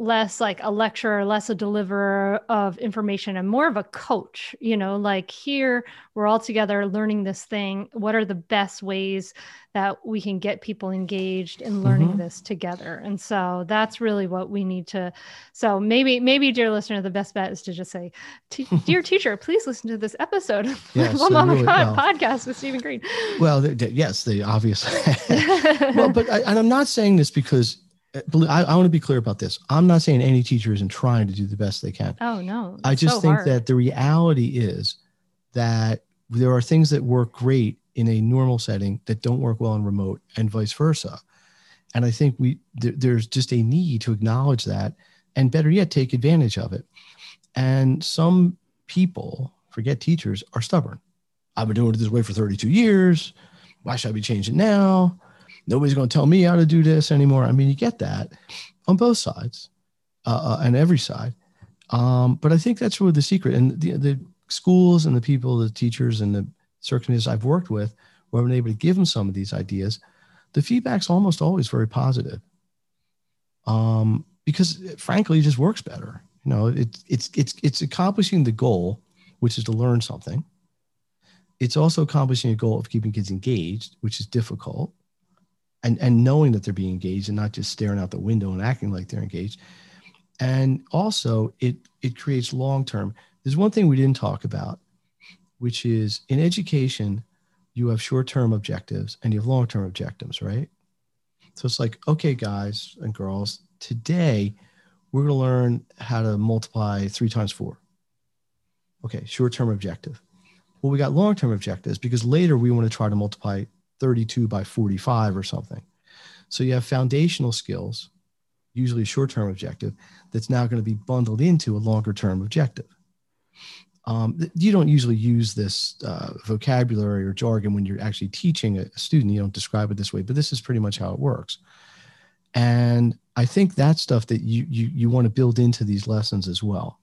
less like a lecturer, less a deliverer of information, and more of a coach. You know, like here we're all together learning this thing. What are the best ways that we can get people engaged in learning Mhm. this together? And so that's really what we need to. So maybe, maybe, dear listener, the best bet is to just say, "Dear teacher, please listen to this episode of Yes, so Mama really- well- podcast with Steven Greene." Well, yes, the obvious. well, but I, and I'm not saying this because Uh, I, I want to be clear about this. I'm not saying any teacher isn't trying to do the best they can. oh no, I just so think hard. that the reality is that there are things that work great in a normal setting that don't work well in remote, and vice versa. And I think we th- there's just a need to acknowledge that, and better yet, take advantage of it. And some people, forget teachers, are stubborn. I've been doing it this way for 32 years. Why should I be changing now? Nobody's going to tell me how to do this anymore. I mean, you get that on both sides, uh, uh, and every side. Um, but I think that's really the secret. And the, the schools and the people, the teachers and the circumstances I've worked with, where I've been able to give them some of these ideas, the feedback's almost always very positive. Um, because frankly, it just works better. You know, it's it's it's it's accomplishing the goal, which is to learn something. It's also accomplishing a goal of keeping kids engaged, which is difficult. And, and knowing that they're being engaged and not just staring out the window and acting like they're engaged. And also it it creates long term there's one thing we didn't talk about which is in education you have short term objectives and you have long term objectives right? So it's like okay guys and girls today we're going to learn how to multiply three times four. Okay short term objective. Well we got long term objectives because later we want to try to multiply 32 by 45 or something so you have foundational skills usually a short term objective that's now going to be bundled into a longer term objective. Um, you don't usually use this uh, vocabulary or jargon when you're actually teaching a, student. You don't describe it this way, but this is pretty much how it works. And I think that's stuff that you you you want to build into these lessons as well.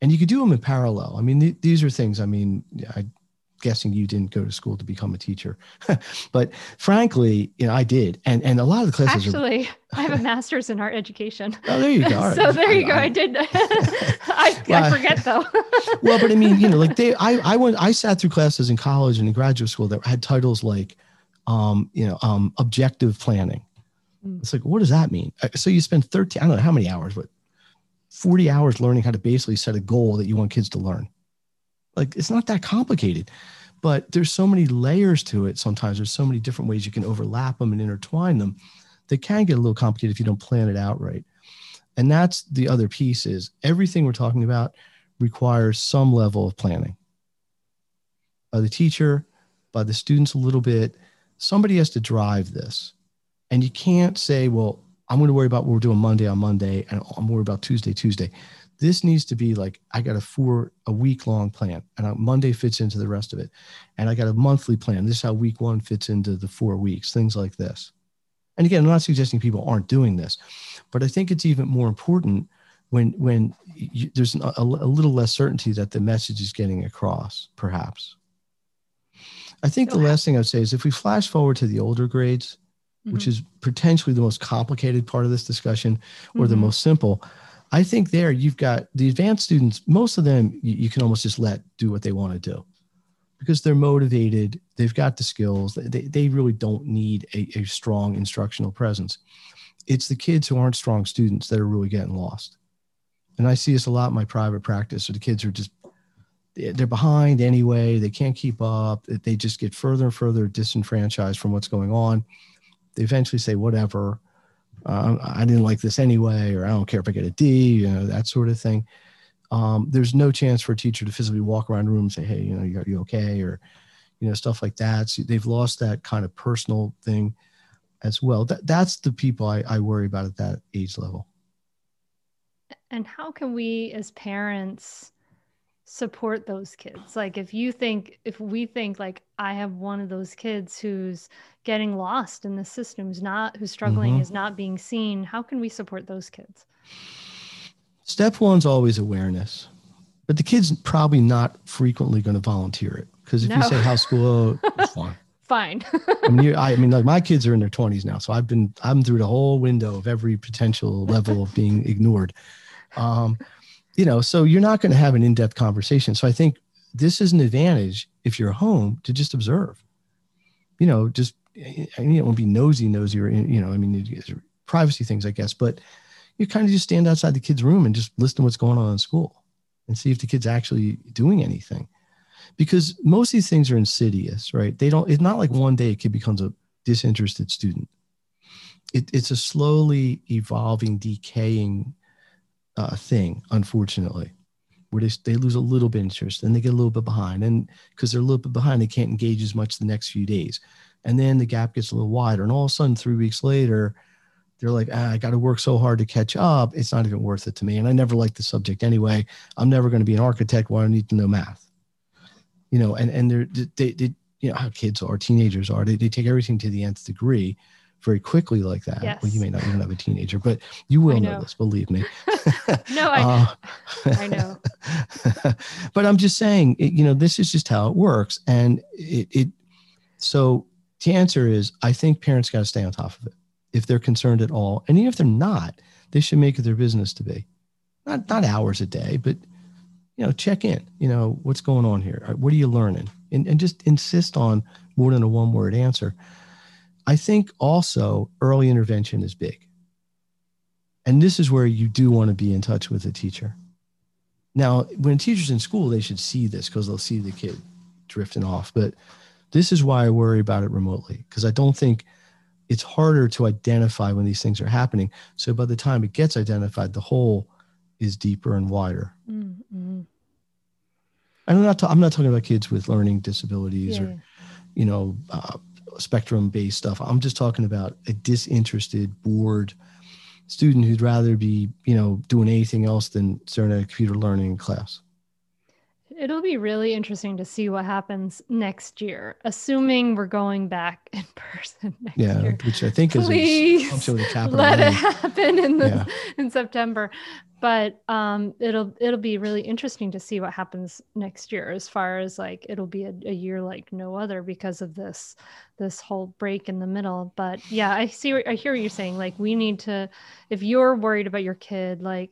And you could do them in parallel. I mean, th- these are things. I mean, I guessing you didn't go to school to become a teacher, but frankly, you know, I did. And and a lot of the classes are Actually, I have a master's in art education. Oh, there you go. Right. so there you go. I- I, did. I, Well, I forget though. well, but I mean, you know, like they, I, I went, I sat through classes in college and in graduate school that had titles like, um, you know, um, objective planning. Mm. It's like, what does that mean? Uh, So you spend 13, I don't know how many hours, but 40 hours learning how to basically set a goal that you want kids to learn. Like, it's not that complicated, but there's so many layers to it. Sometimes there's so many different ways you can overlap them and intertwine them. They can get a little complicated if you don't plan it out right. And that's the other piece is everything we're talking about requires some level of planning by the teacher, by the students a little bit. Somebody has to drive this. And you can't say, well, I'm going to worry about what we're doing Monday on Monday and I'm worried about Tuesday, Tuesday. This needs to be like, I got a four, a week long plan and uh, Monday fits into the rest of it. And I got a monthly plan. This is how week one fits into the four weeks, things like this. And again, I'm not suggesting people aren't doing this, but I think it's even more important when when you, there's a, a little less certainty that the message is getting across, perhaps. I think the last thing I'd say is if we flash forward to the older grades, which Mhm. is potentially the most complicated part of this discussion or the Mhm. most simple, I think there you've got the advanced students, most of them you, you can almost just let do what they want to do because they're motivated, they've got the skills, they, they really don't need a, a strong instructional presence. It's the kids who aren't strong students that are really getting lost. And I see this a lot in my private practice. So the kids are just they're behind anyway. They can't keep up. They just get further and further disenfranchised from what's going on. They eventually say, "Whatever, uh, I didn't like this anyway," or "I don't care if I get a D, you know, that sort of thing. Um, there's no chance for a teacher to physically walk around the room and say, "Hey, you know, you- are you okay?" or you know, stuff like that. So they've lost that kind of personal thing as well. That that's the people I, I worry about at that age level. And how can we as parents support those kids? Like if you think if we think like I have one of those kids who's getting lost in the system, who's not who's struggling, Mhm. is not being seen, how can we support those kids? Step one's always awareness, but the kid's probably not frequently going to volunteer it because if No. you say house school, oh, it's fine. Fine. I mean, I mean, like my kids are in their twenties now, so I've been I'm through the whole window of every potential level of being ignored. Um, you know, so you're not going to have an in-depth conversation. So I think this is an advantage if you're home to just observe. You know, just I mean, it won't be nosy, nosy, or you know, I mean, privacy things, I guess, but you kind of just stand outside the kid's room and just listen to what's going on in school and see if the kid's actually doing anything because most of these things are insidious, right? They don't, it's not like one day a kid becomes a disinterested student. It, it's a slowly evolving, decaying uh, thing, unfortunately, where they, they lose a little bit interest and they get a little bit behind. And because they're a little bit behind, they can't engage as much the next few days. And then the gap gets a little wider. And all of a sudden, three weeks later, they're like, ah, I got to work so hard to catch up. It's not even worth it to me. And I never liked the subject anyway. I'm never going to be an architect. Why do I need to know math? you know, and and they're they, they you know how kids are, teenagers are. They they take everything to the nth degree very quickly like that. Yes. Well, you may not even have a teenager, but you will know. know. this, believe me. no, I, Uh, I know. but I'm just saying, it, you know, this is just how it works, and it it. So the answer is, I think parents got to stay on top of it if they're concerned at all, and even if they're not, they should make it their business to be, not not hours a day, but you know, check in. You know, what's going on here? What are you learning? And, and just insist on more than a one word answer. I think also early intervention is big. And this is where you do want to be in touch with the teacher. Now, when a teacher's in school, they should see this because they'll see the kid drifting off. But this is why I worry about it remotely because I don't think it's harder to identify when these things are happening. So by the time it gets identified, the hole is deeper and wider. Mm, mm. I'm not. Ta- I'm not talking about kids with learning disabilities Yeah, or, you know, uh, spectrum-based stuff. I'm just talking about a disinterested, bored student who'd rather be, you know, doing anything else than staring at a computer learning in class. It'll be really interesting to see what happens next year, assuming we're going back in person next Yeah, year. which I think is Please a let it happen in the Yeah. in September. But um, it'll it'll be really interesting to see what happens next year. As far as like it'll be a, a year like no other because of this this whole break in the middle. But yeah, I see. I hear what you're saying. Like we need to, if you're worried about your kid, like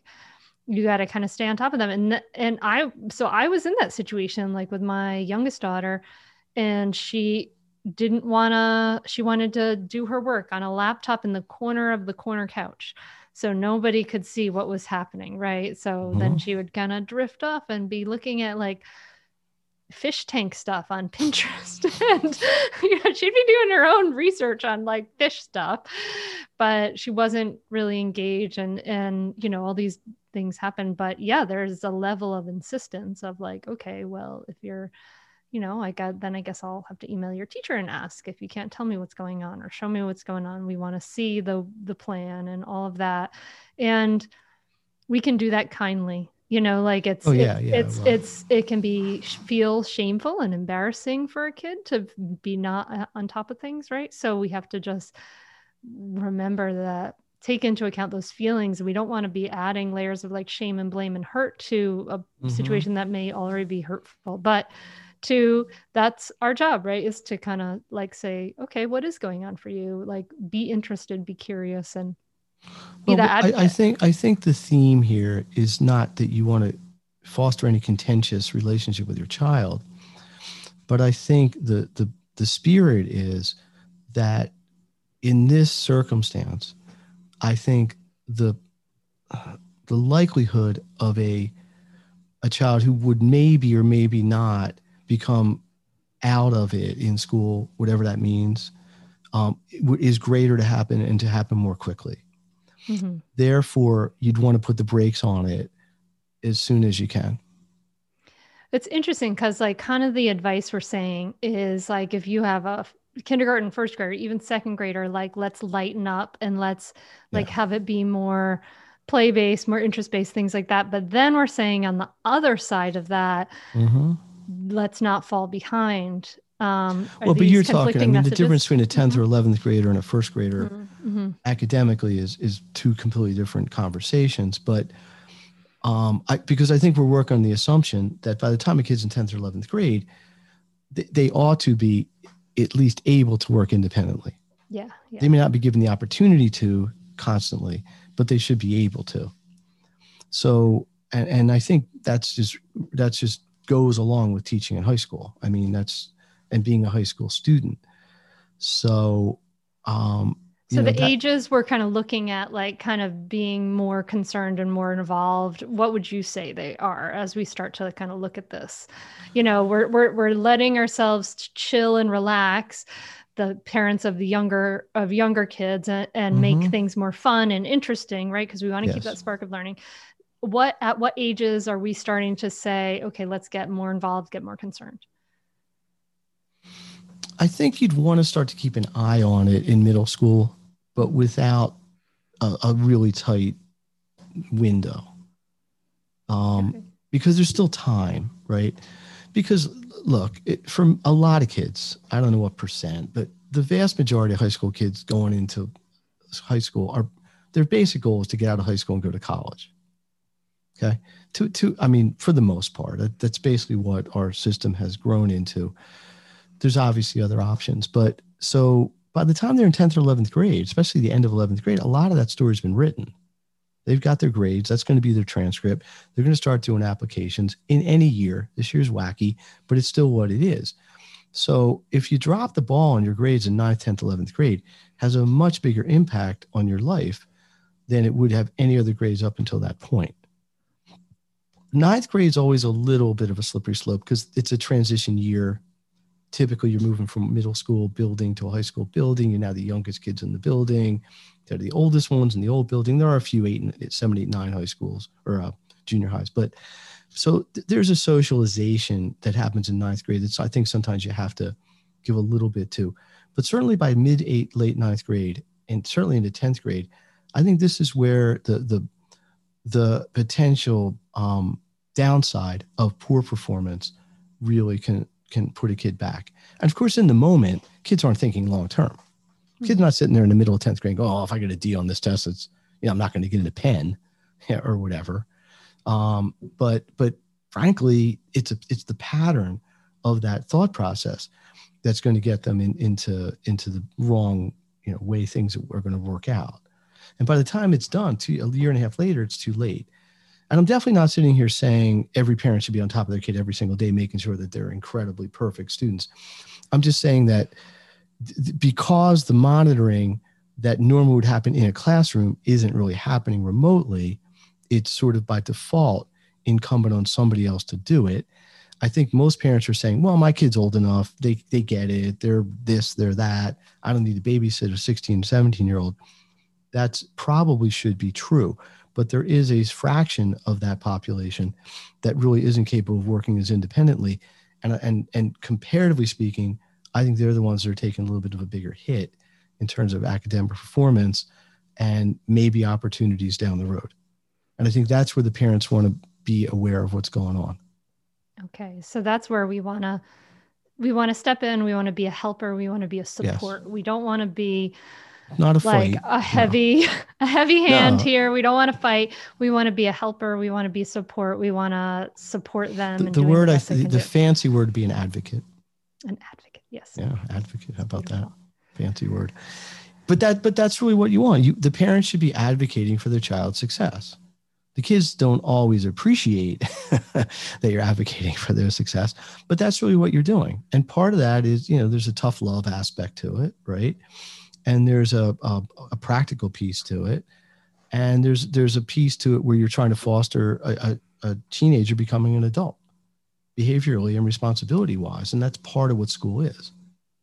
you got to kind of stay on top of them and and i so i was in that situation like with my youngest daughter and she didn't want to she wanted to do her work on a laptop in the corner of the corner couch so nobody could see what was happening right so then Mhm. she would kind of drift off and be looking at like fish tank stuff on Pinterest. and you know, she'd be doing her own research on like fish stuff, but she wasn't really engaged and and you know, all these things happen. But yeah, there's a level of insistence of like, okay, well, if you're you know, I got then I guess I'll have to email your teacher and ask if you can't tell me what's going on or show me what's going on. We want to see the the plan and all of that. And we can do that kindly you know like it's Oh, yeah, it- yeah, it's well. it's it can be feel shameful and embarrassing for a kid to be not uh, on top of things right so we have to just remember that take into account those feelings. We don't want to be adding layers of like shame and blame and hurt to a Mhm. situation that may already be hurtful. But to that's our job right is to kind of like say okay what is going on for you? Like be interested be curious and be Well, I, I think I think the theme here is not that you want to foster any contentious relationship with your child, but I think the the the spirit is that in this circumstance, I think the uh, the likelihood of a a child who would maybe or maybe not become out of it in school, whatever that means, um, is greater to happen and to happen more quickly Mhm. therefore you'd want to put the brakes on it as soon as you can It's interesting because, like, kind of the advice we're saying is like, if you have a kindergarten, first grader, even second grader, like, let's lighten up and let's like Yeah. have it be more play based, more interest based, things like that. But then we're saying on the other side of that, mm-hmm. let's not fall behind. Um, well but you're talking i mean the difference between a 10th Mhm. or 11th grader and a first grader Mhm, mhm. academically is is two completely different conversations but um, I, because I think we're working on the assumption that by the time a kid's in 10th or 11th grade, they, they ought to be at least able to work independently. Yeah, yeah. They may not be given the opportunity to constantly, but they should be able to. So, and, and I think that's just that's just goes along with teaching in high school. I mean, that's and being a high school student. So, um, so know, the that, ages we're kind of looking at, like kind of being more concerned and more involved. What would you say they are as we start to kind of look at this? You know, we're we're we're letting ourselves chill and relax. The parents of the younger of younger kids and, and mm-hmm. make things more fun and interesting, right? Because we want to yes. keep that spark of learning. What at what ages are we starting to say, okay, let's get more involved, get more concerned? I think you'd want to start to keep an eye on it in middle school, but without a, a really tight window. Um, okay. Because there's still time, right? Because look, it, from a lot of kids, I don't know what percent, but the vast majority of high school kids going into high school are their basic goal is to get out of high school and go to college. Okay. To, to, I mean, for the most part, that's basically what our system has grown into there's obviously other options. But so by the time they're in 10th or 11th grade, especially the end of 11th grade, a lot of that story's been written. They've got their grades. That's going to be their transcript. They're going to start doing applications in any year. This year's wacky, but it's still what it is. So if you drop the ball on your grades in 9th, 10th, 11th grade, has a much bigger impact on your life than it would have any other grades up until that point. Ninth grade is always a little bit of a slippery slope because it's a transition year typically you're moving from middle school building to a high school building. You're now the youngest kids in the building. They're the oldest ones in the old building. There are a few eight, and seven, eight, nine high schools or uh, junior highs, but so th- there's a socialization that happens in ninth grade. That's I think sometimes you have to give a little bit to, but certainly by mid eight, late ninth grade, and certainly into tenth grade, I think this is where the the the potential um, downside of poor performance really can can put a kid back. And of course, in the moment, kids aren't thinking long term. Kids not sitting there in the middle of 10th grade going, oh, if I get a D on this test, it's, you know, I'm not going to get in a pen or whatever. Um, but, but frankly, it's a, it's the pattern of that thought process that's going to get them in, into, into the wrong, you know, way things are going to work out. And by the time it's done, two, a year and a half later, it's too late. And I'm definitely not sitting here saying every parent should be on top of their kid every single day, making sure that they're incredibly perfect students. I'm just saying that th- because the monitoring that normally would happen in a classroom isn't really happening remotely, it's sort of by default incumbent on somebody else to do it. I think most parents are saying, well, my kid's old enough. They, they get it. They're this, they're that. I don't need to babysit a 16, 17 year old. That's probably should be true but there is a fraction of that population that really isn't capable of working as independently. And, and, and comparatively speaking, I think they're the ones that are taking a little bit of a bigger hit in terms of academic performance and maybe opportunities down the road. And I think that's where the parents want to be aware of what's going on. Okay. So that's where we want to we want to step in, we want to be a helper, we want to be a support. Yes. We don't want to be not a like fight. a heavy no. a heavy hand no. here. We don't want to fight. We want to be a helper. We want to be support. We want to support them the, the word the i th- the fancy word be an advocate. An advocate yes. Yeah advocate. How about that? Fancy word. But that but that's really what you want. You the parents should be advocating for their child's success. The kids don't always appreciate that you're advocating for their success but that's really what you're doing. And part of that is you know there's a tough love aspect to it right and there's a, a, a, practical piece to it. And there's there's a piece to it where you're trying to foster a, a, a teenager becoming an adult behaviorally and responsibility wise and that's part of what school is.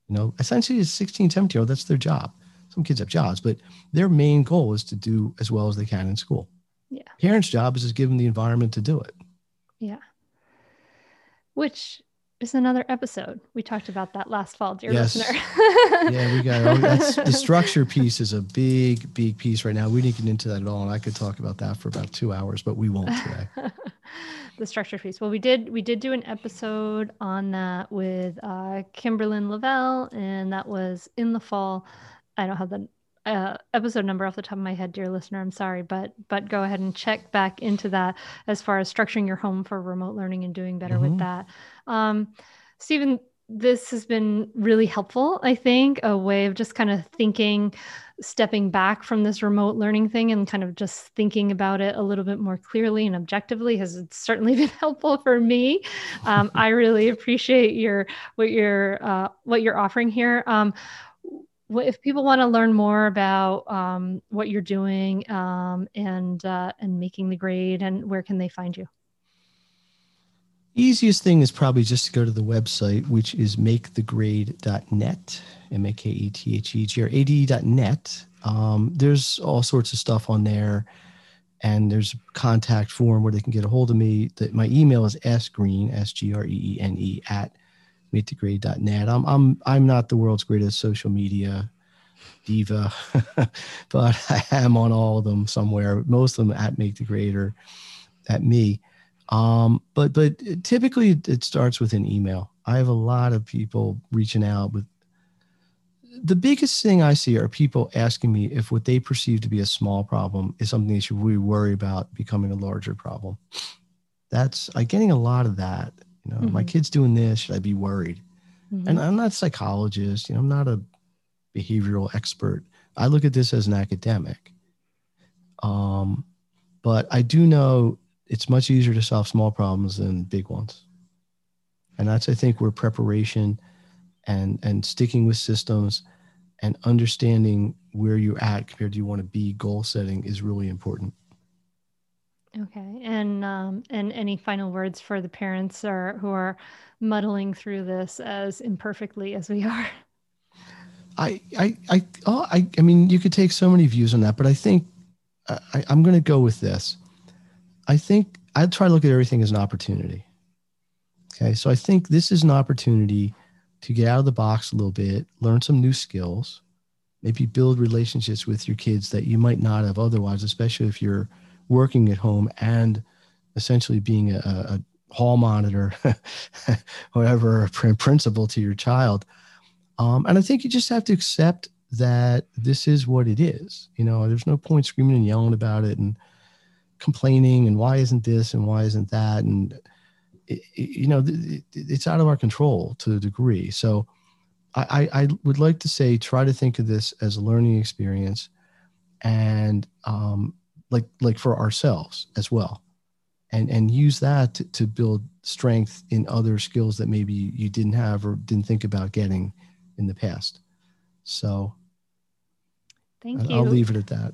You know essentially as 16 17 year old that's their job. Some kids have jobs but their main goal is to do as well as they can in school. Yeah. Parents job is to give them the environment to do it. Yeah. Which is another episode. We talked about that last fall, dear yes. listener. yeah, we got that's the structure piece is a big, big piece right now. We didn't get into that at all, and I could talk about that for about two hours, but we won't today. the structure piece. Well, we did we did do an episode on that with uh, Kimberlyn Lavelle, and that was in the fall. I don't have the uh, episode number off the top of my head, dear listener. I'm sorry, but but go ahead and check back into that as far as structuring your home for remote learning and doing better mm-hmm. with that. Um, Steven, this has been really helpful. I think a way of just kind of thinking stepping back from this remote learning thing and kind of just thinking about it a little bit more clearly and objectively has certainly been helpful for me. Um, I really appreciate your what you're uh, what you're offering here. Um, if people want to learn more about um, what you're doing um, and uh, and making the grade, and where can they find you? Easiest thing is probably just to go to the website, which is makethegrade.net, M A K E T H E G R A D E.net. Um, there's all sorts of stuff on there, and there's a contact form where they can get a hold of me. That my email is sgreene, S G R E E N E, at makethegrade.net. I'm, I'm, I'm not the world's greatest social media diva, but I am on all of them somewhere, most of them at Make the Grade or at me. Um, but but typically it starts with an email. I have a lot of people reaching out with the biggest thing I see are people asking me if what they perceive to be a small problem is something they should really worry about becoming a larger problem. That's I'm getting a lot of that. You know, mm-hmm. my kid's doing this, should I be worried? Mm-hmm. And I'm not a psychologist, you know, I'm not a behavioral expert. I look at this as an academic. Um, but I do know it's much easier to solve small problems than big ones. And that's, I think, where preparation and, and sticking with systems and understanding where you're at compared to you want to be goal setting is really important. Okay, and um, and any final words for the parents or who are muddling through this as imperfectly as we are? I I I oh, I I mean, you could take so many views on that, but I think I, I'm going to go with this. I think I try to look at everything as an opportunity. Okay. So I think this is an opportunity to get out of the box a little bit, learn some new skills, maybe build relationships with your kids that you might not have otherwise, especially if you're working at home and essentially being a, a hall monitor, whatever, principal to your child. Um, and I think you just have to accept that this is what it is. You know, there's no point screaming and yelling about it and complaining and why isn't this and why isn't that and it, it, you know it, it's out of our control to a degree so I, I would like to say try to think of this as a learning experience and um, like like for ourselves as well and and use that to, to build strength in other skills that maybe you didn't have or didn't think about getting in the past so thank you i'll leave it at that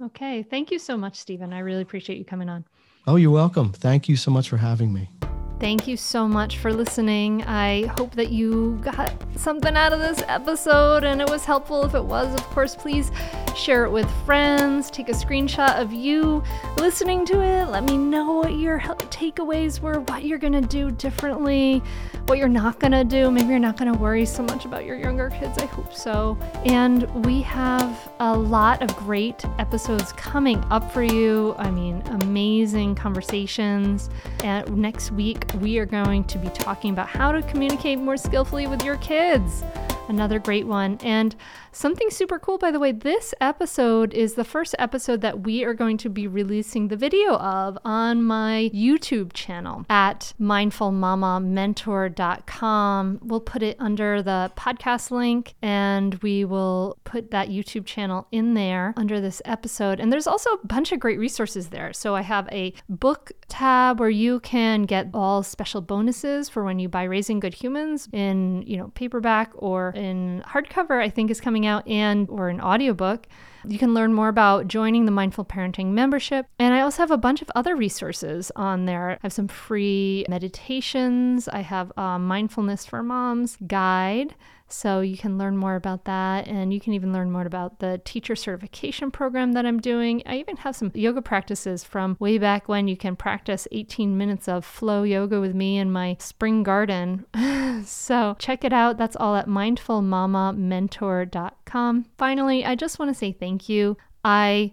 Okay. Thank you so much, Steven. I really appreciate you coming on. Oh, you're welcome. Thank you so much for having me. Thank you so much for listening. I hope that you got something out of this episode and it was helpful. If it was, of course, please share it with friends. Take a screenshot of you listening to it. Let me know what your takeaways were, what you're going to do differently, what you're not going to do. Maybe you're not going to worry so much about your younger kids. I hope so. And we have a lot of great episodes coming up for you. I mean, amazing conversations. And next week, we are going to be talking about how to communicate more skillfully with your kids. Another great one. And Something super cool, by the way, this episode is the first episode that we are going to be releasing the video of on my YouTube channel at mindfulmamamentor.com. We'll put it under the podcast link and we will put that YouTube channel in there under this episode. And there's also a bunch of great resources there. So I have a book tab where you can get all special bonuses for when you buy Raising Good Humans in, you know, paperback or in hardcover, I think is coming out and or an audiobook. You can learn more about joining the Mindful Parenting membership. And I also have a bunch of other resources on there. I have some free meditations. I have a mindfulness for moms guide so you can learn more about that. And you can even learn more about the teacher certification program that I'm doing. I even have some yoga practices from way back when you can practice 18 minutes of flow yoga with me in my spring garden. so check it out. That's all at mindfulmamamentor.com. Finally, I just want to say thank you. I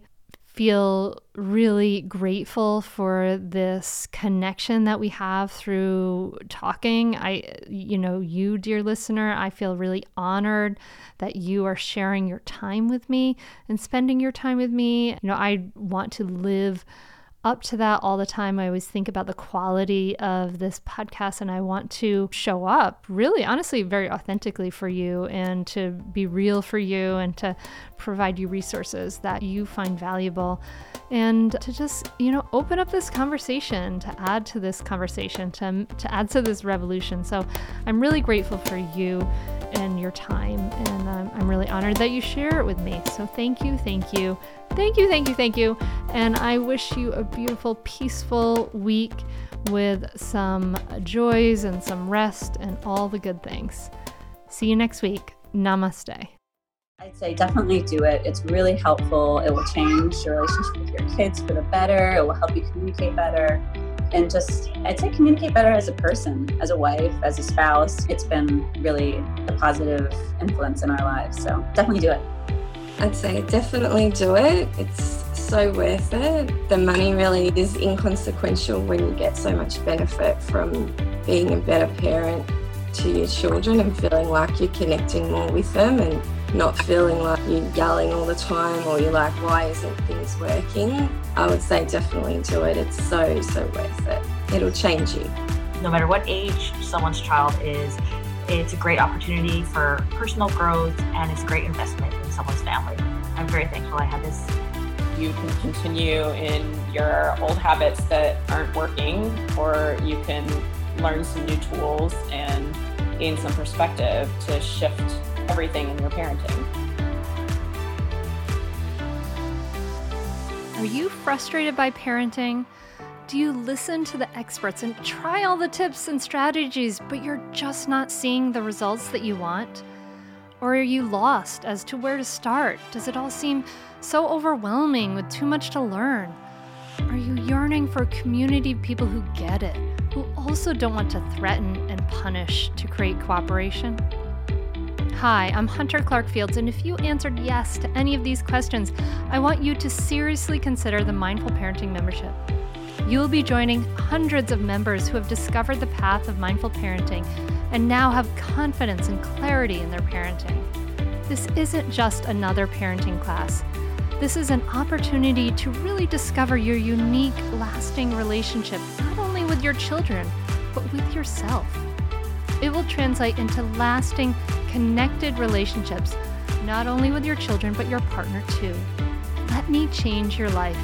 feel really grateful for this connection that we have through talking. I, you know, you, dear listener, I feel really honored that you are sharing your time with me and spending your time with me. You know, I want to live up to that all the time. I always think about the quality of this podcast and I want to show up really, honestly, very authentically for you and to be real for you and to provide you resources that you find valuable and to just, you know, open up this conversation, to add to this conversation, to, to add to this revolution. So I'm really grateful for you and your time. And I'm really honored that you share it with me. So thank you, thank you, thank you, thank you, thank you. And I wish you a beautiful, peaceful week with some joys and some rest and all the good things. See you next week. Namaste. I'd say definitely do it. It's really helpful. It will change your relationship with your kids for the better. It will help you communicate better and just I'd say communicate better as a person, as a wife, as a spouse. It's been really a positive influence in our lives. So definitely do it. I'd say definitely do it. It's so worth it. The money really is inconsequential when you get so much benefit from being a better parent to your children and feeling like you're connecting more with them and not feeling like you're yelling all the time or you're like, why isn't things working? I would say definitely do it. It's so, so worth it. It'll change you. No matter what age someone's child is, it's a great opportunity for personal growth and it's a great investment in someone's family. I'm very thankful I had this. You can continue in your old habits that aren't working, or you can learn some new tools and gain some perspective to shift everything in your parenting. Are you frustrated by parenting? Do you listen to the experts and try all the tips and strategies, but you're just not seeing the results that you want? Or are you lost as to where to start? Does it all seem so overwhelming with too much to learn? Are you yearning for a community of people who get it, who also don't want to threaten and punish to create cooperation? Hi, I'm Hunter Clarke-Fields, and if you answered yes to any of these questions, I want you to seriously consider the Mindful Parenting membership. You will be joining hundreds of members who have discovered the path of mindful parenting and now have confidence and clarity in their parenting. This isn't just another parenting class. This is an opportunity to really discover your unique, lasting relationship, not only with your children, but with yourself. It will translate into lasting, connected relationships, not only with your children, but your partner too. Let me change your life.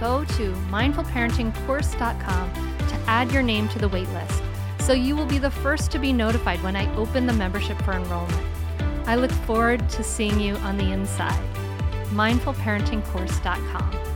Go to mindfulparentingcourse.com to add your name to the waitlist so you will be the first to be notified when I open the membership for enrollment. I look forward to seeing you on the inside. mindfulparentingcourse.com.